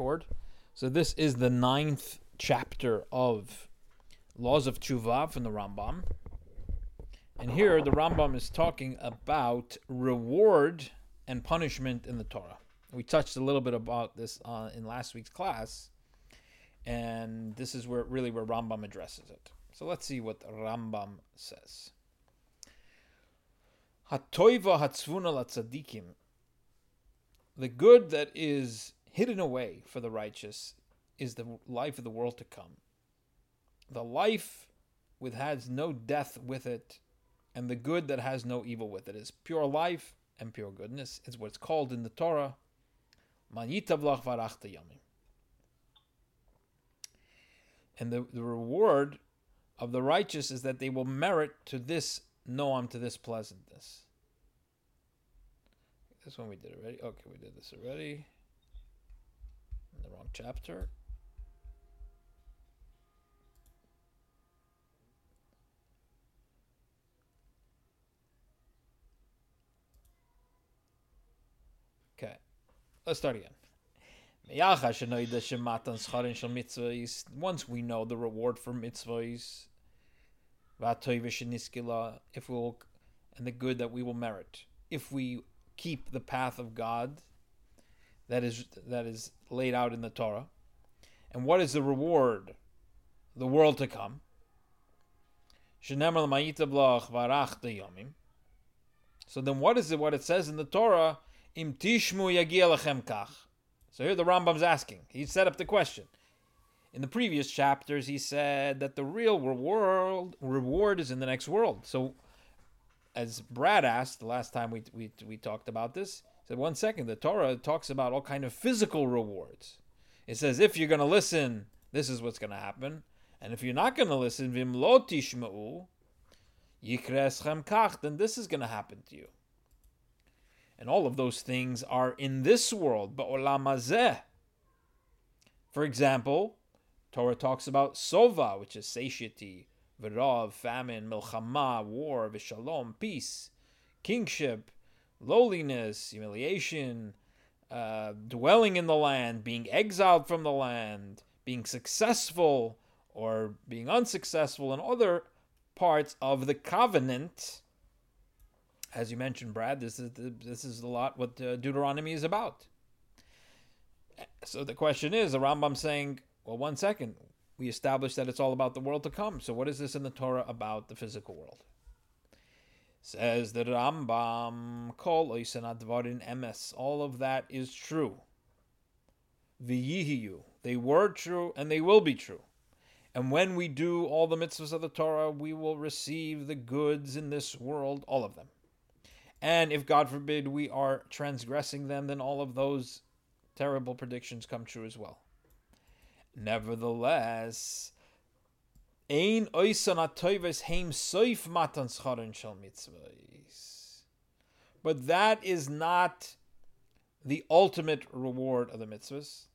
record. So this is the ninth chapter of Laws of Tshuva from the Rambam. And here the Rambam is talking about reward and punishment in the Torah. We touched a little bit about this uh, in last week's class, and this is where really where Rambam addresses it. So let's see what Rambam says. Hatoiva hatzvuna latzadikim. The good that is hidden away for the righteous is the life of the world to come. The life with has no death with it, and the good that has no evil with it is pure life and pure goodness. Is what's called in the Torah. And the, the reward of the righteous is that they will merit to this noam, to this pleasantness. This one we did already. Okay, we did this already. The wrong chapter. Okay, let's start again. Once we know the reward for mitzvahs, if we will, and the good that we will merit, if we keep the path of God that is that is laid out in the Torah. And what is the reward? The world to come. So then what is it what it says in the Torah? Im tishmu kach. So here the Rambam's asking. He set up the question. In the previous chapters, he said that the real reward reward is in the next world. So as Brad asked the last time we, we, we talked about this, said, one second, the Torah talks about all kind of physical rewards. It says, if you're going to listen, this is what's going to happen. And if you're not going to listen, vim yikreschem kach, then this is going to happen to you. And all of those things are in this world, ba'olam. For example, Torah talks about sova, which is satiety, V'rav, famine, milchama, war, v'shalom, peace, kingship, lowliness, humiliation, uh, dwelling in the land, being exiled from the land, being successful or being unsuccessful in other parts of the covenant. As you mentioned, Brad, this is this is a lot what uh, Deuteronomy is about. So the question is, the Rambam saying, well, one second, we established that it's all about the world to come. So, what is this in the Torah about the physical world? Says the Rambam, Kol Advarin Emes. All of that is true. V'yihiyu. They were true and they will be true. And when we do all the mitzvahs of the Torah, we will receive the goods in this world, all of them. And if God forbid we are transgressing them, then all of those terrible predictions come true as well. Nevertheless, ein heim soif matan shal. But that is not the ultimate reward of the mitzvahs.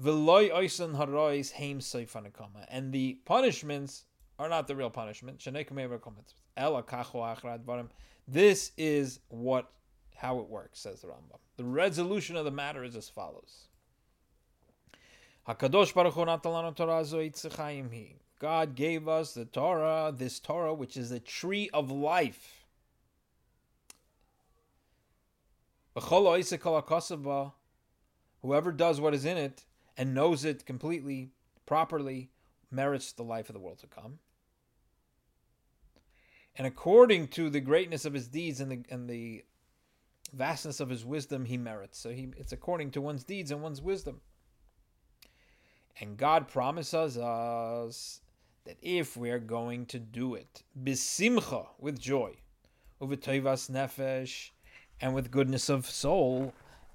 Oisan harois heim soif anakama. And the punishments are not the real punishment. This is what how it works, says the Rambam. The resolution of the matter is as follows. Hakadosh Baruch Hu Torah God gave us the Torah, this Torah, which is the tree of life. Whoever does what is in it and knows it completely, properly, merits the life of the world to come. And according to the greatness of his deeds and the and the vastness of his wisdom, he merits. So he, it's according to one's deeds and one's wisdom. And God promises us that if we are going to do it, bisimcha, with joy, uvetoivas nefesh, and with goodness of soul,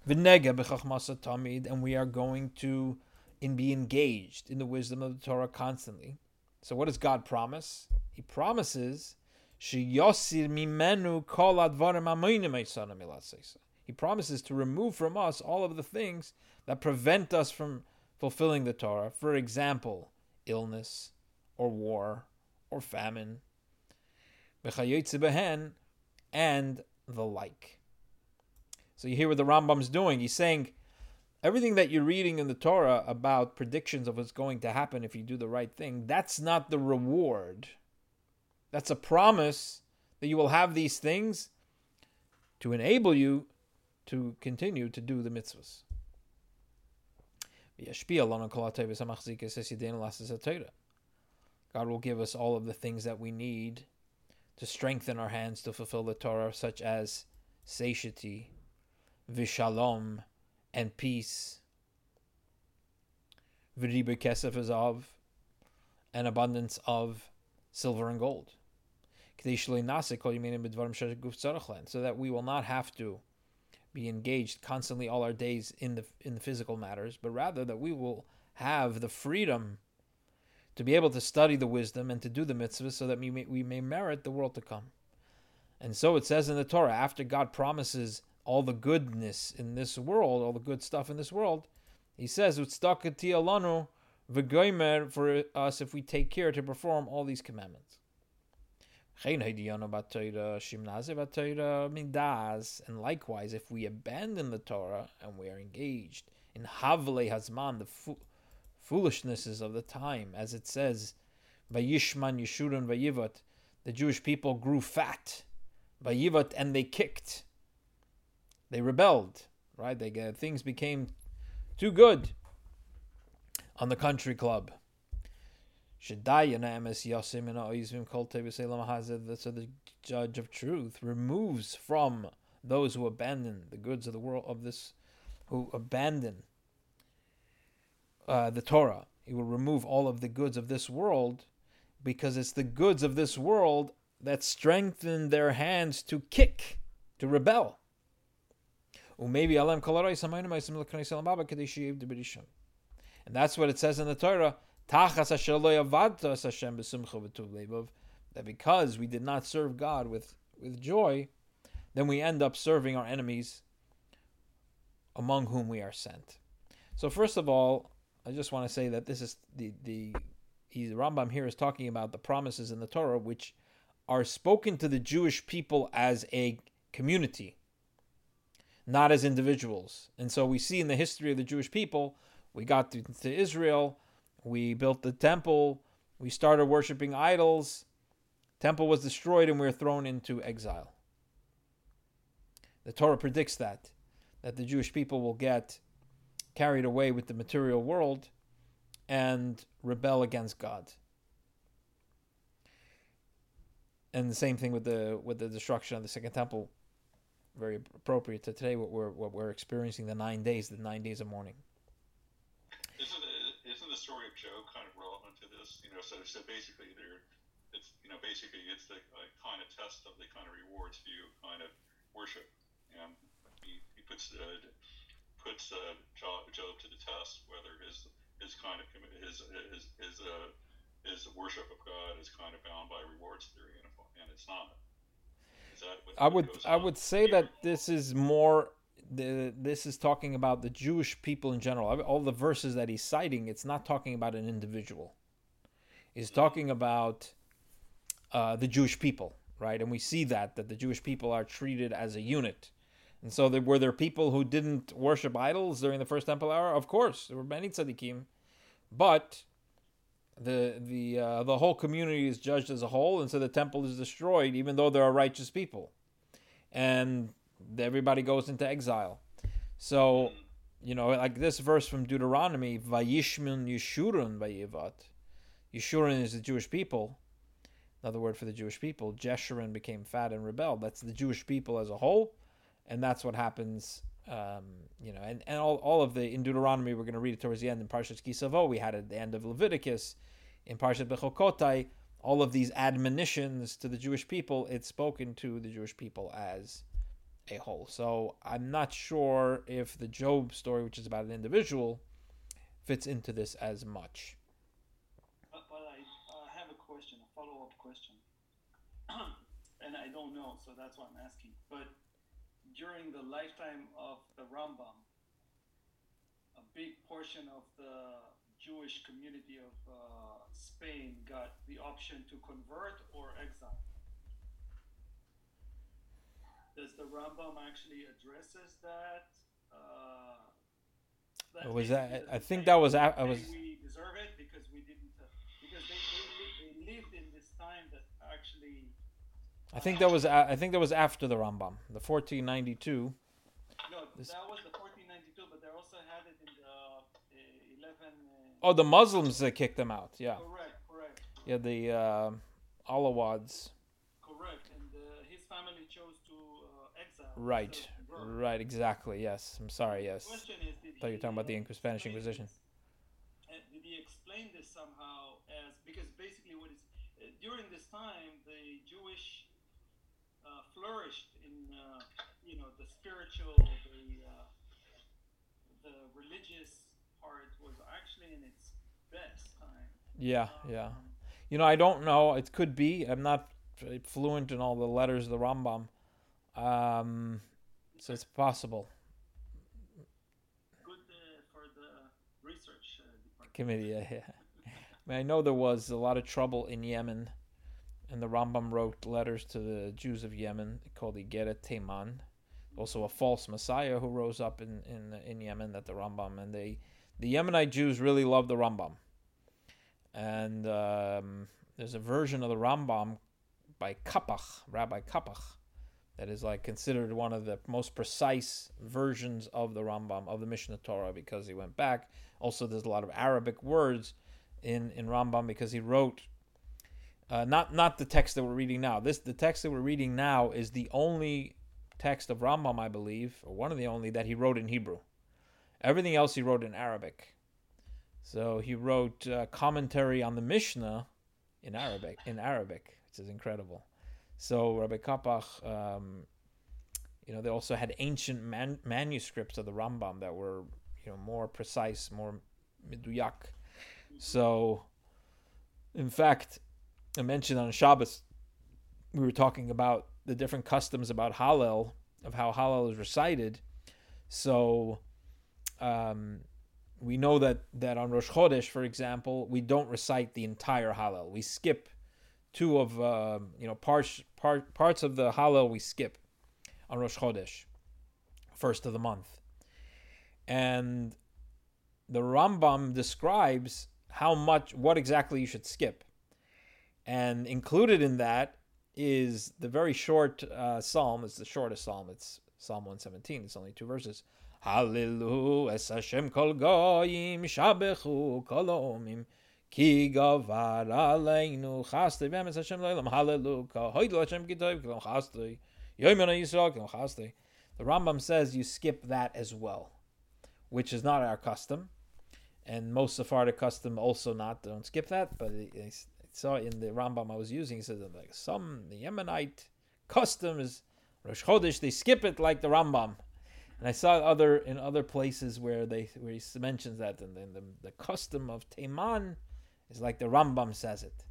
v'nega b'chachmasa tamid, and we are going to in be engaged in the wisdom of the Torah constantly. So what does God promise? He promises sheyosir mimenu kol advarim He promises to remove from us all of the things that prevent us from fulfilling the Torah. For example, illness or war or famine, and the like. So you hear what the Rambam's doing. He's saying everything that you're reading in the Torah about predictions of what's going to happen if you do the right thing, that's not the reward. That's a promise that you will have these things to enable you to continue to do the mitzvahs. God will give us all of the things that we need to strengthen our hands to fulfill the Torah, such as satiety, vishalom, and peace, v'ribe kesef and abundance of silver and gold. So that we will not have to be engaged constantly all our days in the in the physical matters, but rather that we will have the freedom to be able to study the wisdom and to do the mitzvahs so that we may, we may merit the world to come. And so it says in the Torah, after God promises all the goodness in this world, all the good stuff in this world, he says, alanu for us if we take care to perform all these commandments. And likewise, if we abandon the Torah and we are engaged in Havle Hazman, the foolishnesses of the time, as it says, Vayishman Yeshurun Vayivot, the Jewish people grew fat, Vayivot, and they kicked. They rebelled, right? They things became too good on the country club. So the judge of truth removes from those who abandon the goods of the world of this, who abandon uh, the Torah. He will remove all of the goods of this world because it's the goods of this world that strengthen their hands to kick, to rebel. And that's what it says in the Torah. That because we did not serve God with, with joy, then we end up serving our enemies among whom we are sent. So first of all, I just want to say that this is the the the Rambam here is talking about the promises in the Torah which are spoken to the Jewish people as a community, not as individuals. And so we see in the history of the Jewish people, we got to, to Israel, we built the temple, we started worshiping idols, temple was destroyed, and we were thrown into exile. The Torah predicts that that the Jewish people will get carried away with the material world and rebel against God. And the same thing with the with the destruction of the second temple, very appropriate to today. What we're what we're experiencing the nine days, the nine days of mourning. Isn't isn't the story of Job kind of relevant to this? You know, so so basically there, it's you know basically it's the uh, kind of test of the kind of rewards for you kind of worship, and he, he puts the puts uh, Job to the test whether his his kind of his his his uh, his worship of God is kind of bound by rewards theory, and, and it's not. I would I would say that this is more the, this is talking about the Jewish people in general. All the verses that he's citing, it's not talking about an individual. He's talking about uh, the Jewish people, right? And we see that that the Jewish people are treated as a unit. And so, there, were there people who didn't worship idols during the first temple era? Of course, there were many tzaddikim, but the the uh, the whole community is judged as a whole, and so the temple is destroyed, even though there are righteous people, and everybody goes into exile. So, you know, like this verse from Deuteronomy, "Vayishmin Yeshurun vayivat." Yeshurun is the Jewish people. Another word for the Jewish people. Jeshurun became fat and rebelled. That's the Jewish people as a whole and that's what happens. Um, you know, and, and all, all of the in Deuteronomy, we're going to read it towards the end in Parshat Ki Savo. We had at the end of Leviticus, in Parshat Bechokotai. All of these admonitions to the Jewish people, it's spoken to the Jewish people as a whole. So I'm not sure if the Job story, which is about an individual, fits into this as much. I have a question, a follow up question. and I don't know, so that's why I'm asking. But during the lifetime of the Rambam, a big portion of the Jewish community of uh, Spain got the option to convert or exile. Does the Rambam actually addresses that? Uh, That's Was that- I think that was I was- We deserve it because we didn't. Uh, because they, they, they lived in this time that actually. I think that was I think that was after the Rambam, the 1492. No, that was the 1492, but they also had it in the uh, 11. Uh, Oh, the Muslims that kicked them out. Yeah, Correct, correct, yeah, the uh, Almohads. correct. And uh, his family chose to uh, exile. Right, instead of convert. right, exactly. Yes, I'm sorry. Yes, The question is, did thought you were talking about the Inquis- Spanish Inquisition. uh, did he explain this somehow as because basically what is uh, during this time the Jewish uh, flourished in uh, you know the spiritual the uh, the religious part was actually in its best time. Yeah, yeah. Um, You know, I don't know. It could be. I'm not fluent in all the letters of the Rambam, um, so it's possible. Good uh, for the research uh, department. Committee. Yeah, yeah. I mean, I know there was a lot of trouble in Yemen, and the Rambam wrote letters to the Jews of Yemen called the Geret Teman, also a false messiah who rose up in, in in Yemen that the Rambam and they the Yemenite Jews really loved the Rambam, and um, there's a version of the Rambam by Kapach, Rabbi Kapach, that is like considered one of the most precise versions of the Rambam of the Mishnah Torah because he went back. Also, there's a lot of Arabic words in in Rambam because he wrote. Uh, not not the text that we're reading now. This the text that we're reading now is the only text of Rambam, I believe, or one of the only that he wrote in Hebrew. Everything else he wrote in Arabic. So he wrote uh, commentary on the Mishnah in Arabic. In Arabic, which is incredible. So Rabbi Kapach, um, you know, they also had ancient man- manuscripts of the Rambam that were, you know, more precise, more miduyak. So, in fact, I mentioned on Shabbos, we were talking about the different customs about Hallel, of how Hallel is recited. So, um, we know that, that on Rosh Chodesh, for example, we don't recite the entire Hallel. We skip two of, uh, you know, parts, part, parts of the Hallel we skip on Rosh Chodesh, first of the month. And the Rambam describes how much, what exactly you should skip. And included in that is the very short uh, psalm. It's the shortest psalm. It's Psalm 117. It's only two verses. Hallelu es Hashem kol goyim shabechu kol omim ki gavar aleinu chastei v'em es Hashem le'olam Hallelu ka hoidel Hashem kitov kol chastei yoymen Yisrael kol chastei The Rambam says you skip that as well, which is not our custom, and most Sephardic custom also not don't skip that. But saw in the Rambam I was using, he said that like some the Yemenite customs, Rosh Chodesh they skip it like the Rambam, and I saw other in other places where they where he mentions that, and then the, the custom of Teiman is like the Rambam says it.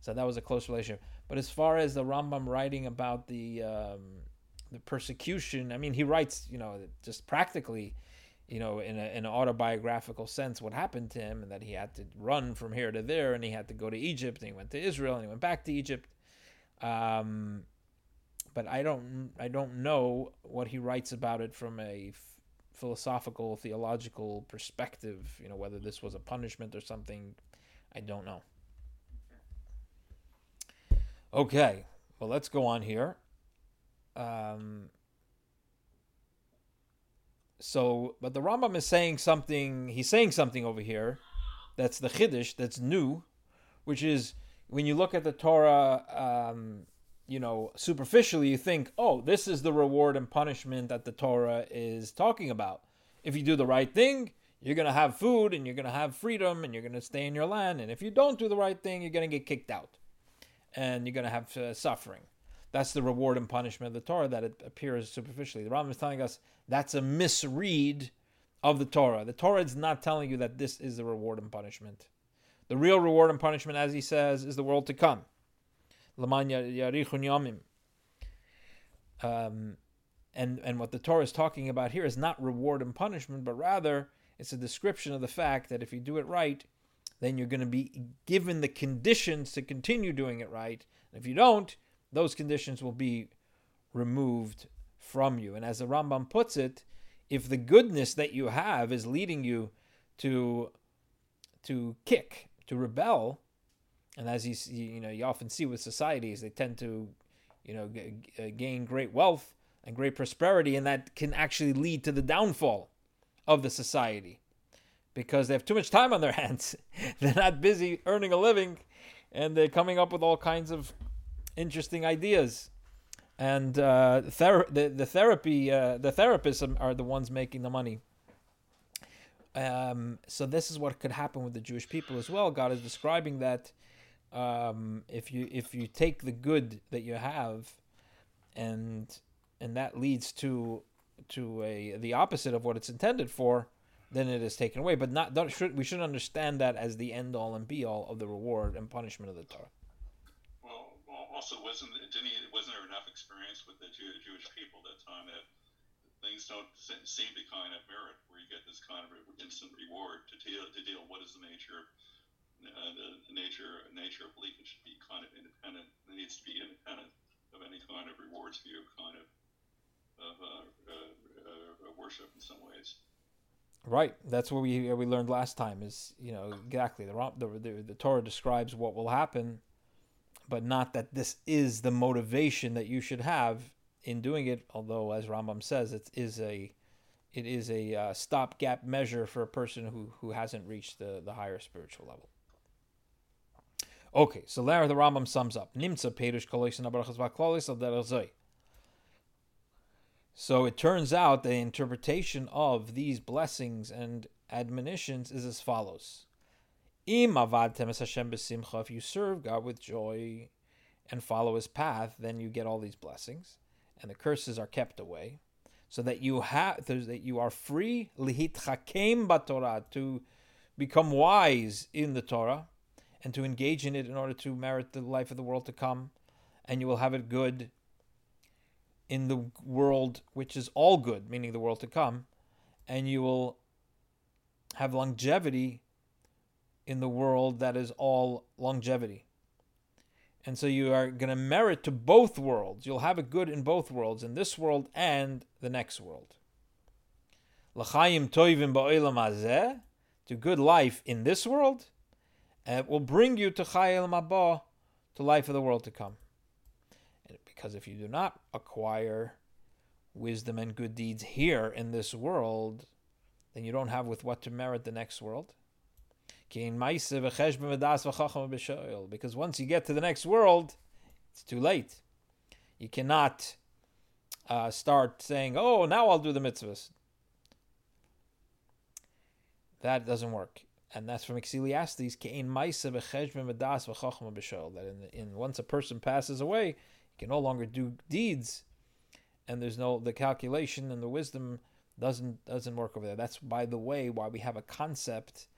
So that was a close relationship. But as far as the Rambam writing about the um, the persecution, I mean, he writes, you know, just practically, you know, in, a, in an autobiographical sense, what happened to him, and that he had to run from here to there, and he had to go to Egypt, and he went to Israel, and he went back to Egypt. Um, but I don't, I don't know what he writes about it from a f- philosophical, theological perspective. You know, whether this was a punishment or something, I don't know. Okay, well, let's go on here. Um, so, but the Rambam is saying something. He's saying something over here. That's the chiddush. That's new, which is when you look at the Torah. Um, you know, superficially, you think, oh, this is the reward and punishment that the Torah is talking about. If you do the right thing, you're going to have food and you're going to have freedom and you're going to stay in your land. And if you don't do the right thing, you're going to get kicked out and you're going to have uh, suffering. That's the reward and punishment of the Torah that it appears superficially. The Rambam is telling us that's a misread of the Torah. The Torah is not telling you that this is the reward and punishment. The real reward and punishment, as he says, is the world to come. Um, and and what the Torah is talking about here is not reward and punishment, but rather it's a description of the fact that if you do it right, then you're going to be given the conditions to continue doing it right. And if you don't, those conditions will be removed from you. And as the Rambam puts it, if the goodness that you have is leading you to to kick, to rebel, and as you see, you know, you often see with societies, they tend to, you know, g- g- uh, gain great wealth and great prosperity, and that can actually lead to the downfall of the society because they have too much time on their hands. they're not busy earning a living, and they're coming up with all kinds of interesting ideas. And uh, ther- the the therapy uh, the therapists are the ones making the money. Um, so this is what could happen with the Jewish people as well. God is describing that um, if you if you take the good that you have, and and that leads to to a the opposite of what it's intended for, then it is taken away. But not don't, should, we should understand that as the end all and be all of the reward and punishment of the Torah. Also wasn't didn't he, wasn't there enough experience with the Jew, Jewish people that time that things don't seem to kind of merit where you get this kind of instant reward to deal to deal what is the nature uh, the, nature nature of belief it should be kind of independent it needs to be independent of any kind of rewards view kind of of uh, uh, uh, worship in some ways Right. That's what we we learned last time. Is you know exactly the the, the Torah describes what will happen, but not that this is the motivation that you should have in doing it. Although, as Rambam says, it is a it is a uh, stopgap measure for a person who who hasn't reached the the higher spiritual level. Okay, so there the Rambam sums up. Nimtza perush kolosin abarachas v'aklolis al So it turns out the interpretation of these blessings and admonitions is as follows. If you serve God with joy and follow his path, then you get all these blessings, and the curses are kept away, so that you have that you are free to become wise in the Torah and to engage in it in order to merit the life of the world to come, and you will have it good in the world which is all good, meaning the world to come, and you will have longevity in the world that is all longevity. And so you are going to merit to both worlds. You'll have it good in both worlds, in this world and the next world. To good life in this world, and it will bring you to to life of the world to come. Because if you do not acquire wisdom and good deeds here in this world, then you don't have with what to merit the next world. Because once you get to the next world, it's too late. You cannot uh, start saying, "Oh, now I'll do the mitzvahs." That doesn't work, and that's from Ecclesiastes. "Kain ma'ase v'cheshbem v'das v'chacham v'bishol." That in, in once a person passes away, he can no longer do deeds, and there's no the calculation and the wisdom doesn't doesn't work over there. That's by the way why we have a concept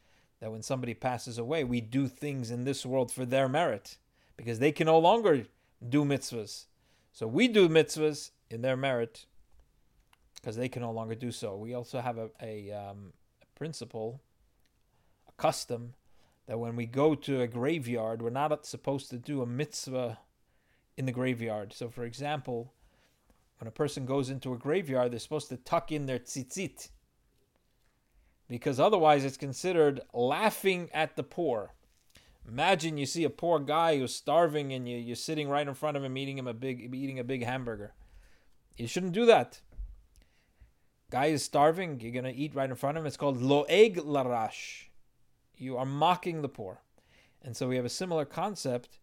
that when somebody passes away, we do things in this world for their merit because they can no longer do mitzvahs. So we do mitzvahs in their merit because they can no longer do so. We also have a, a, um, a principle, a custom, that when we go to a graveyard, we're not supposed to do a mitzvah in the graveyard. So, for example, when a person goes into a graveyard, they're supposed to tuck in their tzitzit because otherwise it's considered laughing at the poor. Imagine you see a poor guy who's starving and you, you're sitting right in front of him eating him a big eating a big hamburger. You shouldn't do that. Guy is starving, you're gonna eat right in front of him. It's called loeg larash. You are mocking the poor. And so we have a similar concept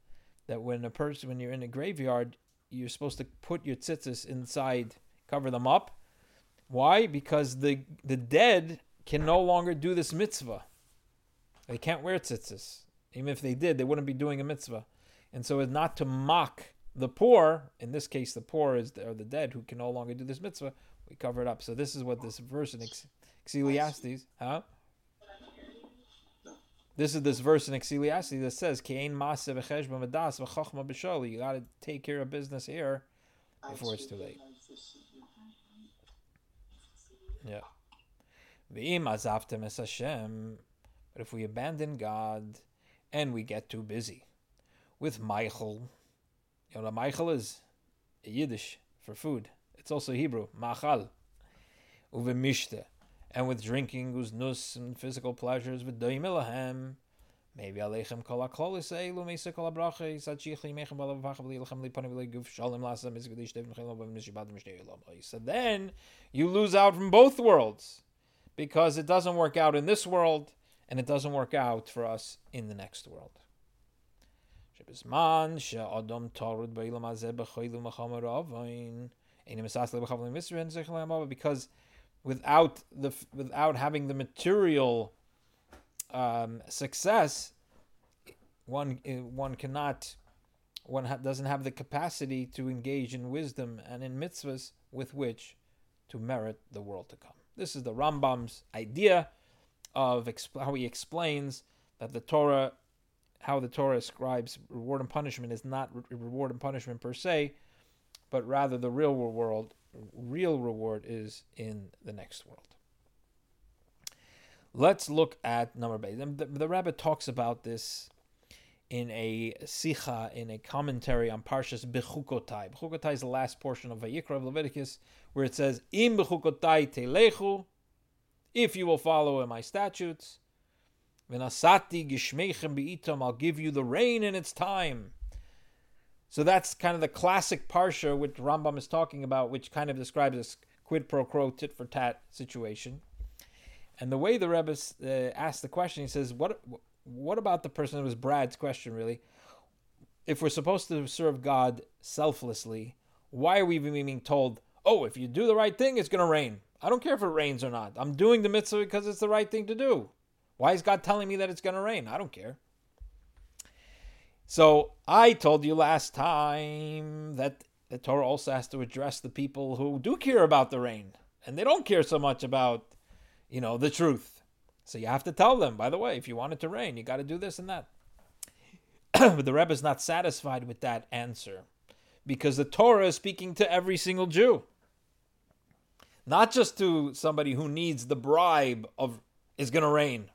that when a person when you're in a graveyard, you're supposed to put your tzitzis inside, cover them up. Why? Because the the dead can no longer do this mitzvah. They can't wear tzitzis. Even if they did, they wouldn't be doing a mitzvah. And so as not to mock the poor, in this case the poor is the, the dead who can no longer do this mitzvah, we cover it up. So this is what this verse in Ecclesiastes, huh? This is this verse in Ecclesiastes that says, You got to take care of business here before it's too late. Yeah. Hashem, but if we abandon God and we get too busy with Michael, you know what Michael is? Yiddish for food. It's also Hebrew, Machal. uvemishte, and with drinking uznus and physical pleasures with doimilahem. Maybe aleichem kol haklolis eilu meisa kol abrache satchichli mechem balav vachem lilechem lipanim guf shalom lasa mizgadish devim chilom bavim nishibad mishnei olam. So then you lose out from both worlds because it doesn't work out in this world and it doesn't work out for us in the next world. Because without the without having the material um, success, one eh, one cannot one ha- doesn't have the capacity to engage in wisdom and in mitzvahs with which to merit the world to come. This is the Rambam's idea of exp- how he explains that the Torah, how the Torah ascribes reward and punishment is not re- reward and punishment per se, but rather the real reward, real reward is in the next world. Let's look at number base. The, the Rebbe talks about this in a sicha, in a commentary on Parshas Bechukotai. Bechukotai is the last portion of Vayikra of Leviticus, where it says, "Im telechu," if you will follow in my statutes. V'nasati gishmeichem be'itam, I'll give you the rain in its time. So that's kind of the classic parsha which Rambam is talking about, which kind of describes this quid pro quo, tit for tat situation. And the way the Rebbe uh, asked the question, he says, "What? What about the person?" It was Brad's question, really. If we're supposed to serve God selflessly, why are we even being told, "Oh, if you do the right thing, it's going to rain"? I don't care if it rains or not. I'm doing the mitzvah because it's the right thing to do. Why is God telling me that it's going to rain? I don't care. So I told you last time that the Torah also has to address the people who do care about the rain, and they don't care so much about you know, the truth. So you have to tell them, by the way, if you want it to rain, you got to do this and that. but the Rebbe is not satisfied with that answer because the Torah is speaking to every single Jew. Not just to somebody who needs the bribe of is going to reign.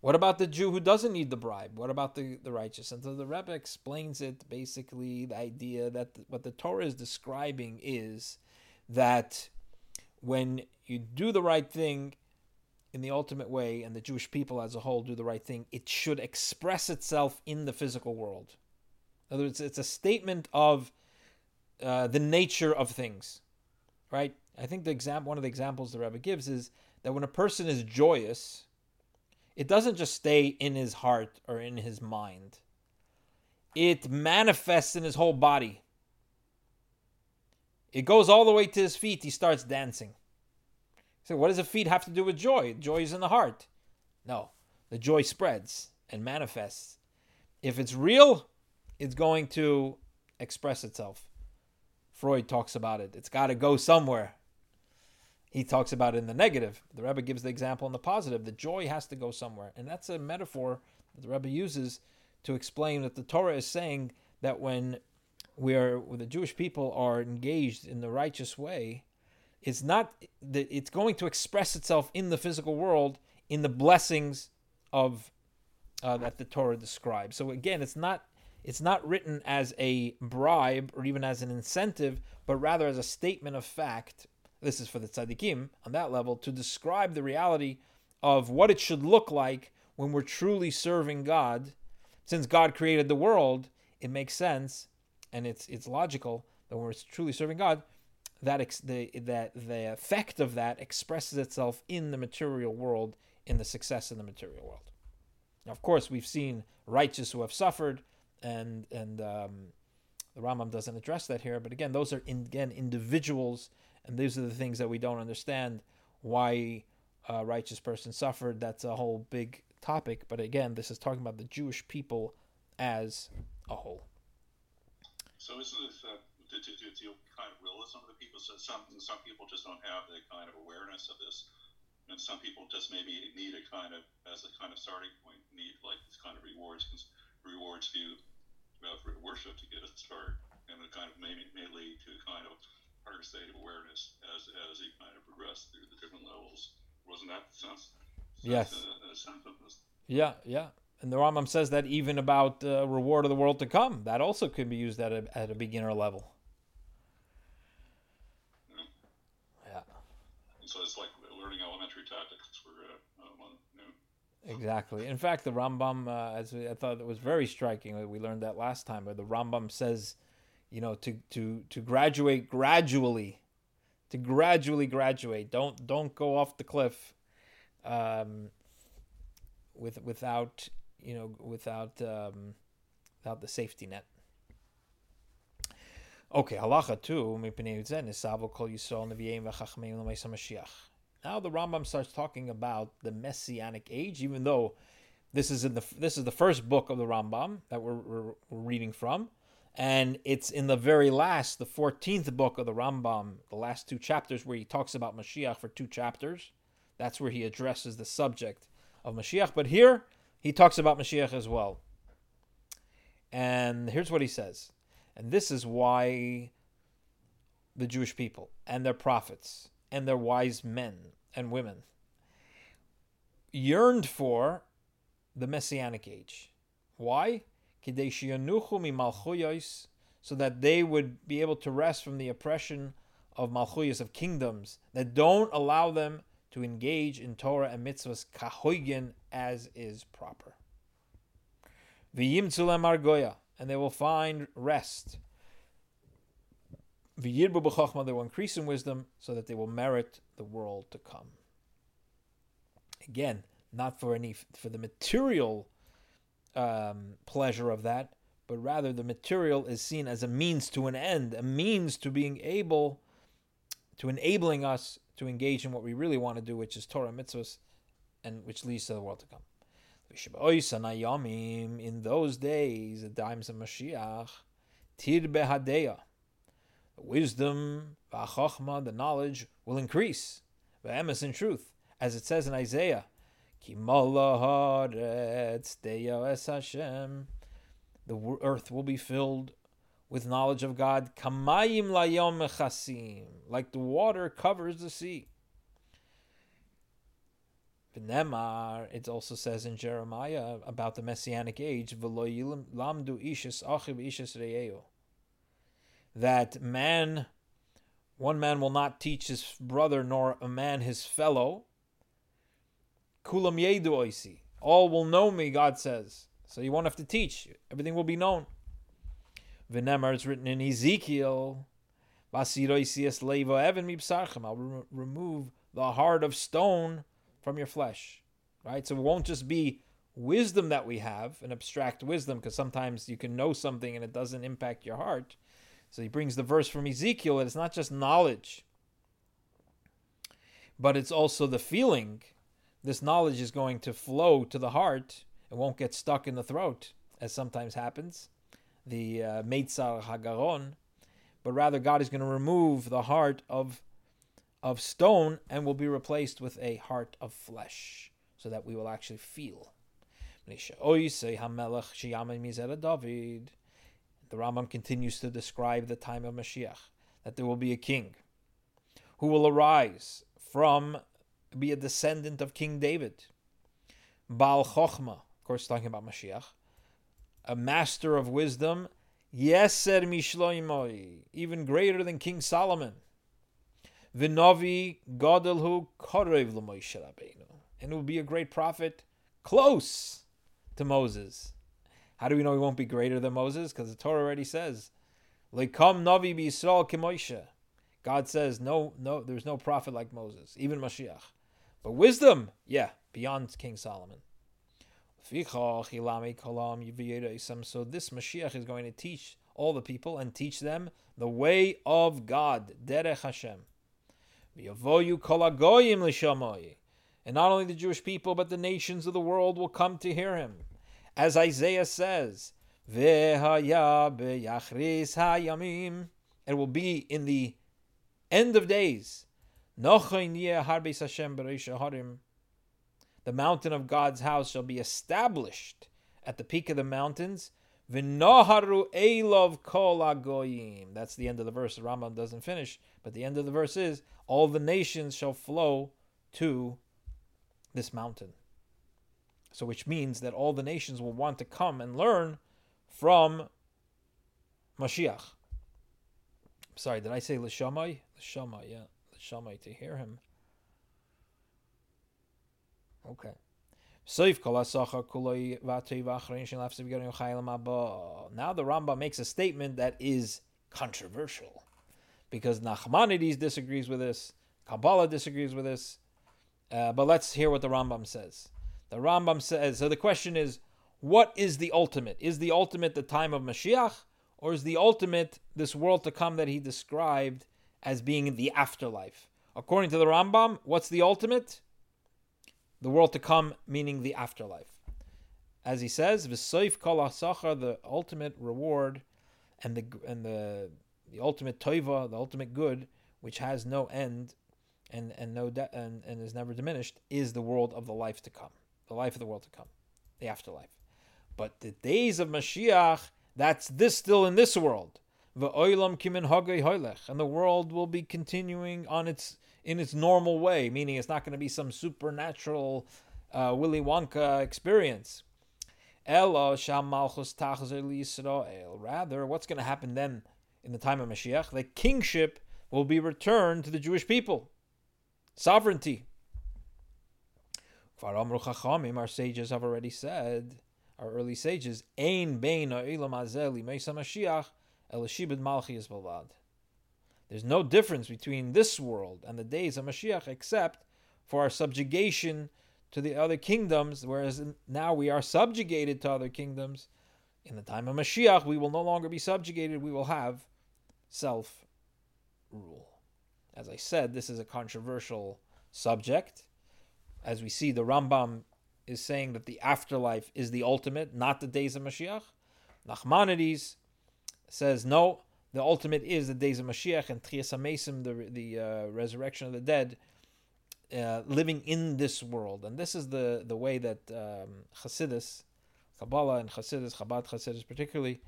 What about the Jew who doesn't need the bribe? What about the, the righteous? And so the Rebbe explains it basically the idea that what the Torah is describing is that when you do the right thing in the ultimate way, and the Jewish people as a whole do the right thing, it should express itself in the physical world. In other words, it's a statement of uh, the nature of things, right? I think the example, one of the examples the Rebbe gives is that when a person is joyous, it doesn't just stay in his heart or in his mind. It manifests in his whole body. It goes all the way to his feet. He starts dancing. So, what does the feet have to do with joy? Joy is in the heart. No, the joy spreads and manifests. If it's real, it's going to express itself. Freud talks about it. It's got to go somewhere. He talks about in the negative. The Rebbe gives the example in the positive. The joy has to go somewhere. And that's a metaphor that the Rebbe uses to explain that the Torah is saying that when where the Jewish people are engaged in the righteous way, it's not that it's going to express itself in the physical world in the blessings of uh, that the Torah describes. So again, it's not it's not written as a bribe or even as an incentive, but rather as a statement of fact. This is for the tzaddikim on that level to describe the reality of what it should look like when we're truly serving God. Since God created the world, it makes sense and it's it's logical that when we're truly serving God, that ex- the that the effect of that expresses itself in the material world, in the success in the material world. Now, of course, we've seen righteous who have suffered, and and um, the Rambam doesn't address that here. But again, those are in, again individuals, and these are the things that we don't understand why a righteous person suffered. That's a whole big topic. But again, this is talking about the Jewish people as a whole. So isn't this uh, kind of real with some of the people? So some some people just don't have the kind of awareness of this, and some people just maybe need a kind of as a kind of starting point need like this kind of rewards rewards view of worship to get a start, and it kind of maybe may lead to kind of our state of awareness as, as he kind of progressed through the different levels. Wasn't that the sense? Yes. A, a uh, sense yeah, yeah. And the Rambam says that even about uh, reward of the world to come, that also could be used at a, at a beginner level. Yeah. yeah. so it's like learning elementary tactics for uh, uh one noon. Exactly. In fact, the Rambam, uh, as we, I thought it was very striking, we learned that last time, where the Rambam says – you know, to to to graduate gradually, to gradually graduate. Don't don't go off the cliff, um, with without you know without um, without the safety net. Okay, halacha two. Now the Rambam starts talking about the messianic age, even though this is in the this is the first book of the Rambam that we're, we're, we're reading from, and it's in the very last, the fourteenth book of the Rambam, the last two chapters where he talks about Mashiach for two chapters. That's where he addresses the subject of Mashiach. But here he talks about Mashiach as well. And here's what he says, and this is why the Jewish people and their prophets and their wise men and women yearned for the messianic age. Why? So that they would be able to rest from the oppression of malchuyas of kingdoms that don't allow them to engage in Torah and mitzvahs kahoigin as is proper. and they will find rest they will increase in wisdom so that they will merit the world to come. Again, not for any for the material um, pleasure of that, but rather the material is seen as a means to an end, a means to being able to enabling us to engage in what we really want to do, which is Torah mitzvahs, and which leads to the world to come. In those days, the times of Mashiach, tir behadeya, wisdom, the knowledge, will increase. Ve'emes in truth, as it says in Isaiah, the earth will be filled with knowledge of God, kamayim layom mechasim, like the water covers the sea. V'nemar, it also says in Jeremiah about the Messianic age, that man, one man will not teach his brother, nor a man his fellow. Kulam yedu oisi. All will know me, God says. So you won't have to teach. Everything will be known. V'nemar is written in Ezekiel. I'll remove the heart of stone from your flesh. Right? So it won't just be wisdom that we have, an abstract wisdom, because sometimes you can know something and it doesn't impact your heart. So he brings the verse from Ezekiel that it's not just knowledge, but it's also the feeling. This knowledge is going to flow to the heart. It won't get stuck in the throat, as sometimes happens. The uh, Meitzar Hagaron. But rather, God is going to remove the heart of, of stone and will be replaced with a heart of flesh, so that we will actually feel. The Rambam continues to describe the time of Mashiach, that there will be a king who will arise from, be a descendant of King David. Baal Chochma, of course, talking about Mashiach, a master of wisdom, Yeser Mishloimoi, even greater than King Solomon. Vinovi Godelhu Korev L'Moshe Rabbeinu. And will be a great prophet close to Moses. How do we know he won't be greater than Moses? Because the Torah already says, "Lekam Novi b'Yisrael k'Moshe." God says, "No, no, there's no prophet like Moses, even Mashiach." But wisdom, yeah, beyond King Solomon. So this Mashiach is going to teach all the people and teach them the way of God, Derech Hashem. And not only the Jewish people, but the nations of the world will come to hear him as Isaiah says, It will be in the end of days. The mountain of God's house shall be established at the peak of the mountains. That's the end of the verse. The Rambam doesn't finish, but the end of the verse is all the nations shall flow to this mountain. So, which means that all the nations will want to come and learn from Mashiach. Sorry, did I say Lishamai? Lishamai, yeah. Lishamai, to hear him. Okay. Now the Rambam makes a statement that is controversial because Nachmanides disagrees with this, Kabbalah disagrees with this. Uh, but let's hear what the Rambam says. The Rambam says so. The question is, what is the ultimate? Is the ultimate the time of Mashiach, or is the ultimate this world to come that he described as being the afterlife? According to the Rambam, what's the ultimate? the world to come, meaning the afterlife. As he says, "V'soif kol hasachar," the ultimate reward, and the and the the ultimate toiva, the ultimate good, which has no end, and and no de- and and is never diminished, is the world of the life to come, the life of the world to come, the afterlife. But the days of Mashiach, that's this still in this world. And the world will be continuing on its in its normal way, meaning it's not going to be some supernatural uh, Willy Wonka experience. Rather, what's going to happen then in the time of Mashiach? The kingship will be returned to the Jewish people. Sovereignty. Our sages have already said, our early sages, Ein bein ha'ilam azeli meisa Mashiach el malchias balvad. There's no difference between this world and the days of Mashiach except for our subjugation to the other kingdoms, whereas now we are subjugated to other kingdoms. In the time of Mashiach, we will no longer be subjugated, we will have self rule. As I said, this is a controversial subject. As we see, the Rambam is saying that the afterlife is the ultimate, not the days of Mashiach. Nachmanides says, no, the ultimate is the days of Mashiach and Tchias HaMesim, the, the uh, resurrection of the dead, uh, living in this world. And this is the, the way that um, Hasidus, Kabbalah and Hasidus, Chabad Hasidus particularly,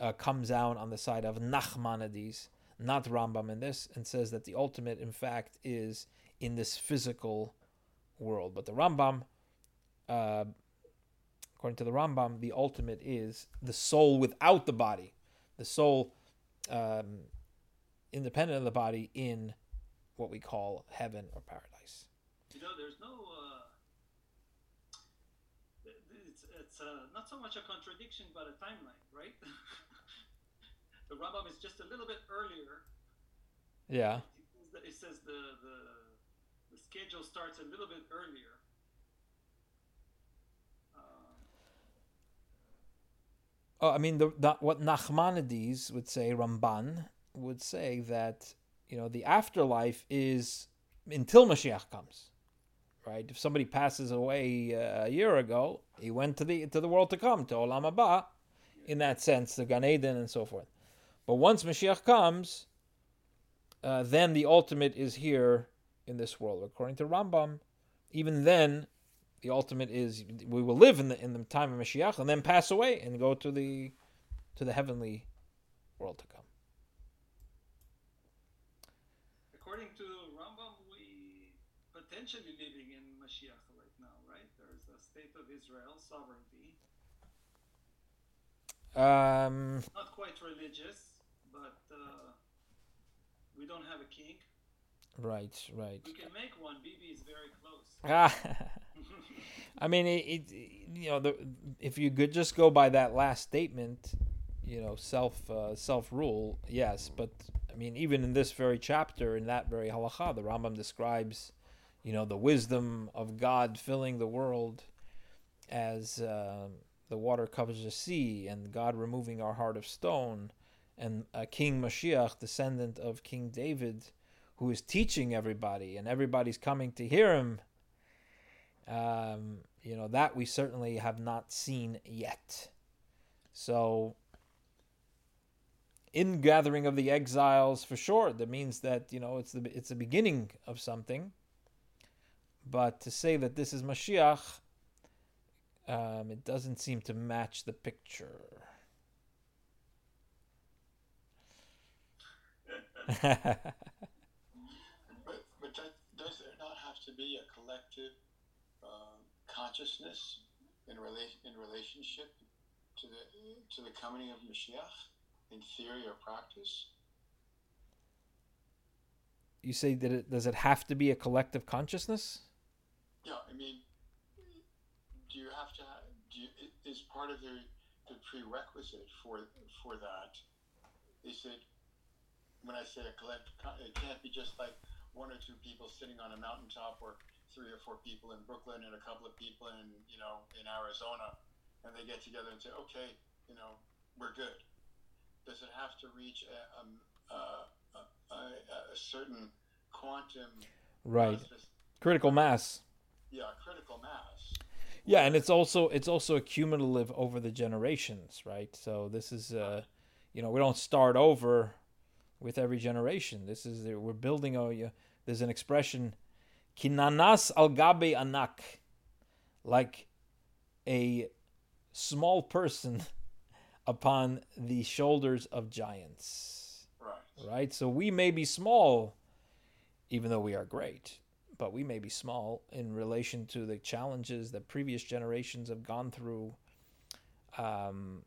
uh, comes down on the side of Nachmanides, not Rambam in this, and says that the ultimate, in fact, is in this physical world. But the Rambam, uh, according to the Rambam, the ultimate is the soul without the body. The soul um, independent of the body in what we call heaven or paradise. You know, there's no. Uh, it's it's uh, not so much a contradiction, but a timeline, right? the Rambam is just a little bit earlier. Yeah. It says the, the the schedule starts a little bit earlier. Oh, I mean, the, the, what Nachmanides would say, Ramban would say that you know the afterlife is until Mashiach comes, right? If somebody passes away uh, a year ago, he went to the to the world to come, to Olam Haba, in that sense, the Gan Eden and so forth. But once Mashiach comes, uh, then the ultimate is here in this world. According to Rambam, even then the ultimate is we will live in the in the time of Mashiach and then pass away and go to the to the heavenly world to come. According to Rambam, we potentially living in Mashiach right now, right? There's a state of Israel sovereignty. Um, Not quite religious, but uh, we don't have a king. Right, right. We can make one. Bibi is very close. Ah, I mean, it, it, you know, the, if you could just go by that last statement, you know, self uh, self rule, yes. But I mean, even in this very chapter, in that very halacha, the Rambam describes, you know, the wisdom of God filling the world as uh, the water covers the sea, and God removing our heart of stone, and a King Mashiach, descendant of King David, who is teaching everybody, and everybody's coming to hear him um, you know, that we certainly have not seen yet. So, in gathering of the exiles, for sure, that means that you know it's the it's the beginning of something. But to say that this is Mashiach, um, it doesn't seem to match the picture. but, but that, does there not have to be a collective um, consciousness in relation in relationship to the to the coming of Mashiach in theory or practice? You say that it does it have to be a collective consciousness? Yeah, I mean do you have to? Do you, is part of the the prerequisite for for that? Is it when I say a collective, It can't be just like one or two people sitting on a mountaintop, or three or four people in Brooklyn and a couple of people in you know in Arizona, and they get together and say, okay, you know, we're good. Does it have to reach a, um, a, a, a, a certain quantum? Right. Critical mass. yeah, critical mass. Yeah, and it's also it's also accumulative over the generations, right? So this is uh you know, we don't start over with every generation. This is we're building a there's an expression kinanas al gabe anak like a small person upon the shoulders of giants. Right. Right? So we may be small even though we are great but we may be small in relation to the challenges that previous generations have gone through. Um,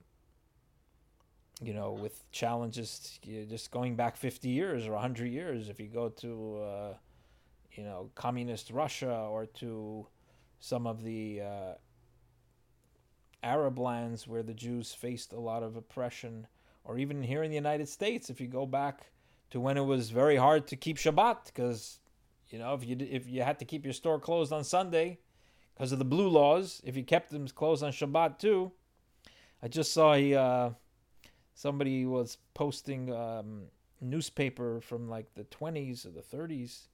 you know, with challenges just going back 50 years or 100 years, if you go to, uh, you know, communist Russia or to some of the uh, Arab lands where the Jews faced a lot of oppression, or even here in the United States, if you go back to when it was very hard to keep Shabbat because you know, if you if you had to keep your store closed on Sunday because of the blue laws, if you kept them closed on Shabbat too, I just saw he, uh, somebody was posting um, newspaper from like the 20s or the 30s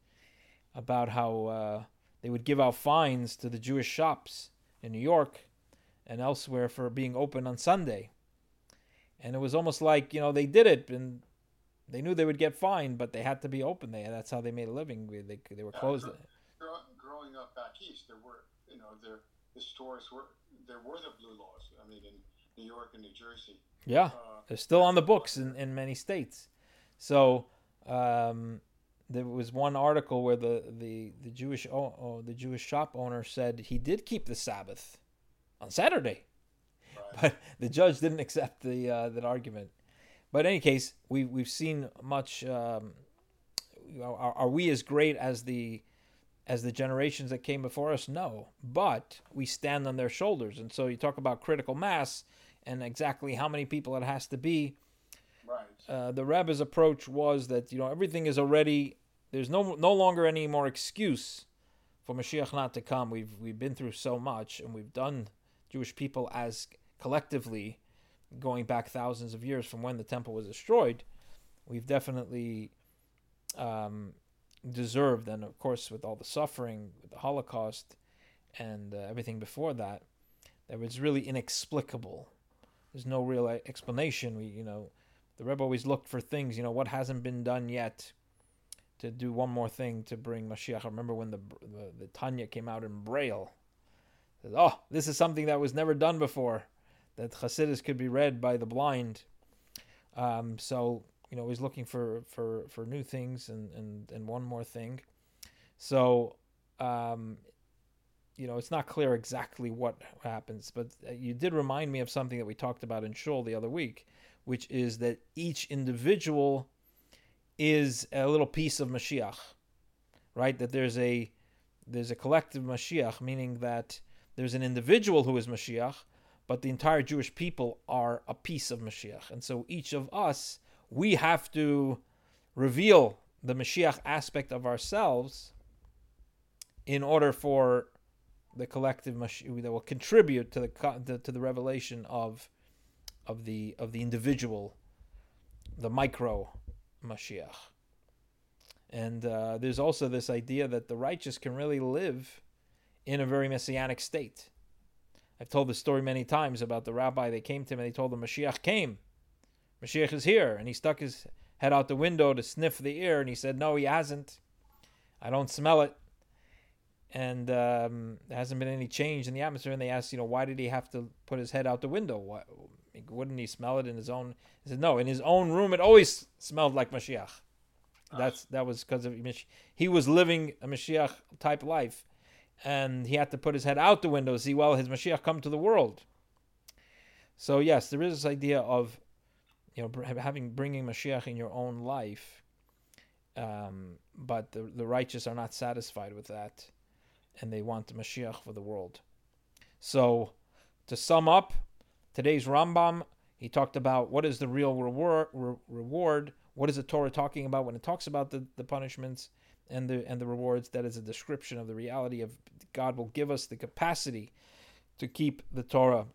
about how uh, they would give out fines to the Jewish shops in New York and elsewhere for being open on Sunday. And it was almost like, you know, they did it and they knew they would get fined, but they had to be open. They that's how they made a living. They they were closed. gro- grow- growing up back east, there were you know there the stores were there were the blue laws. I mean, in New York and New Jersey. Yeah, Uh, they're still on the books in, in many states. So um, there was one article where the the the Jewish oh, oh, the Jewish shop owner said he did keep the Sabbath on Saturday, right. but the judge didn't accept the uh, that argument. But in any case, we we've seen much. Um, are, are we as great as the as the generations that came before us? No, but we stand on their shoulders. And so you talk about critical mass and exactly how many people it has to be. right. Uh, the rabbi's approach was that you know everything is already there's no no longer any more excuse for Mashiach not to come. We've we've been through so much, and we've done Jewish people as collectively going back thousands of years from when the temple was destroyed. We've definitely um, deserved, and of course with all the suffering, with the Holocaust, and uh, everything before that, that was really inexplicable. There's no real explanation. We you know the Rebbe always looked for things, you know, what hasn't been done yet to do one more thing to bring Mashiach. I remember when the the, the Tanya came out in Braille. Says, oh, this is something that was never done before, that Chassidus could be read by the blind. Um, so you know, he's looking for for for new things and and and one more thing. So, um, you know, it's not clear exactly what happens, but uh, you did remind me of something that we talked about in Shul the other week which is that each individual is a little piece of Mashiach, right? That there's a there's a collective Mashiach, meaning that there's an individual who is Mashiach, but the entire Jewish people are a piece of Mashiach, and so each of us we have to reveal the Mashiach aspect of ourselves in order for the collective that will contribute to the to the revelation of of the of the individual, the micro Mashiach. And uh, there's also this idea that the righteous can really live in a very messianic state. I've told this story many times about the rabbi. They came to him and they told him Mashiach came. Mashiach is here. And he stuck his head out the window to sniff the air and he said, No, he hasn't. I don't smell it. And um, there hasn't been any change in the atmosphere. And they asked, you know, why did he have to put his head out the window? Why, wouldn't he smell it in his own? He said, no, in his own room, it always smelled like Mashiach. That's that was because of he was living a Mashiach type life, and he had to put his head out the window to see well his Mashiach come to the world. So yes, there is this idea of, you know, having bringing Mashiach in your own life, um, but the the righteous are not satisfied with that, and they want the Mashiach for the world. So, to sum up today's Rambam, he talked about what is the real reward. Re- reward. What is the Torah talking about when it talks about the, the punishments and the and the rewards? That is a description of the reality of God will give us the capacity to keep the Torah.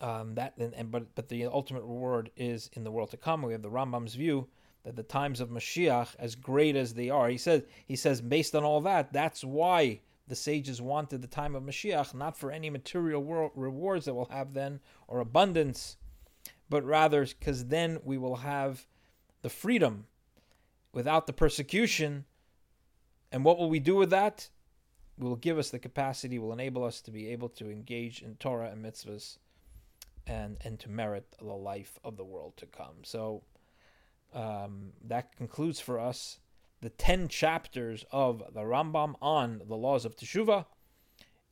Um, that and, and but but the ultimate reward is in the world to come. We have the Rambam's view that the times of Mashiach, as great as they are, he says he says based on all that, that's why the sages wanted the time of Mashiach, not for any material world rewards that we'll have then or abundance, but rather because then we will have the freedom without the persecution. And what will we do with that? Will give us the capacity, will enable us to be able to engage in Torah and mitzvahs and, and to merit the life of the world to come. So um, that concludes for us the 10 chapters of the Rambam on the laws of Teshuvah.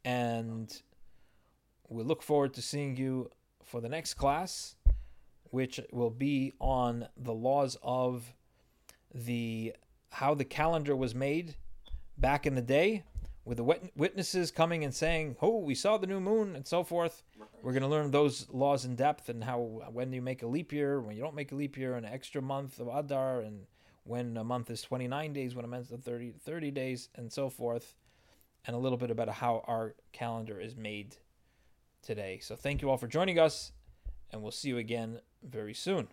And we look forward to seeing you for the next class, which will be on the laws of the how the calendar was made back in the day with the witnesses coming and saying, "Oh, we saw the new moon" and so forth. We're going to learn those laws in depth and how when you make a leap year, when you don't make a leap year, an extra month of Adar and when a month is 29 days, when a month is 30, 30 days, and so forth, and a little bit about how our calendar is made today. So thank you all for joining us, and we'll see you again very soon.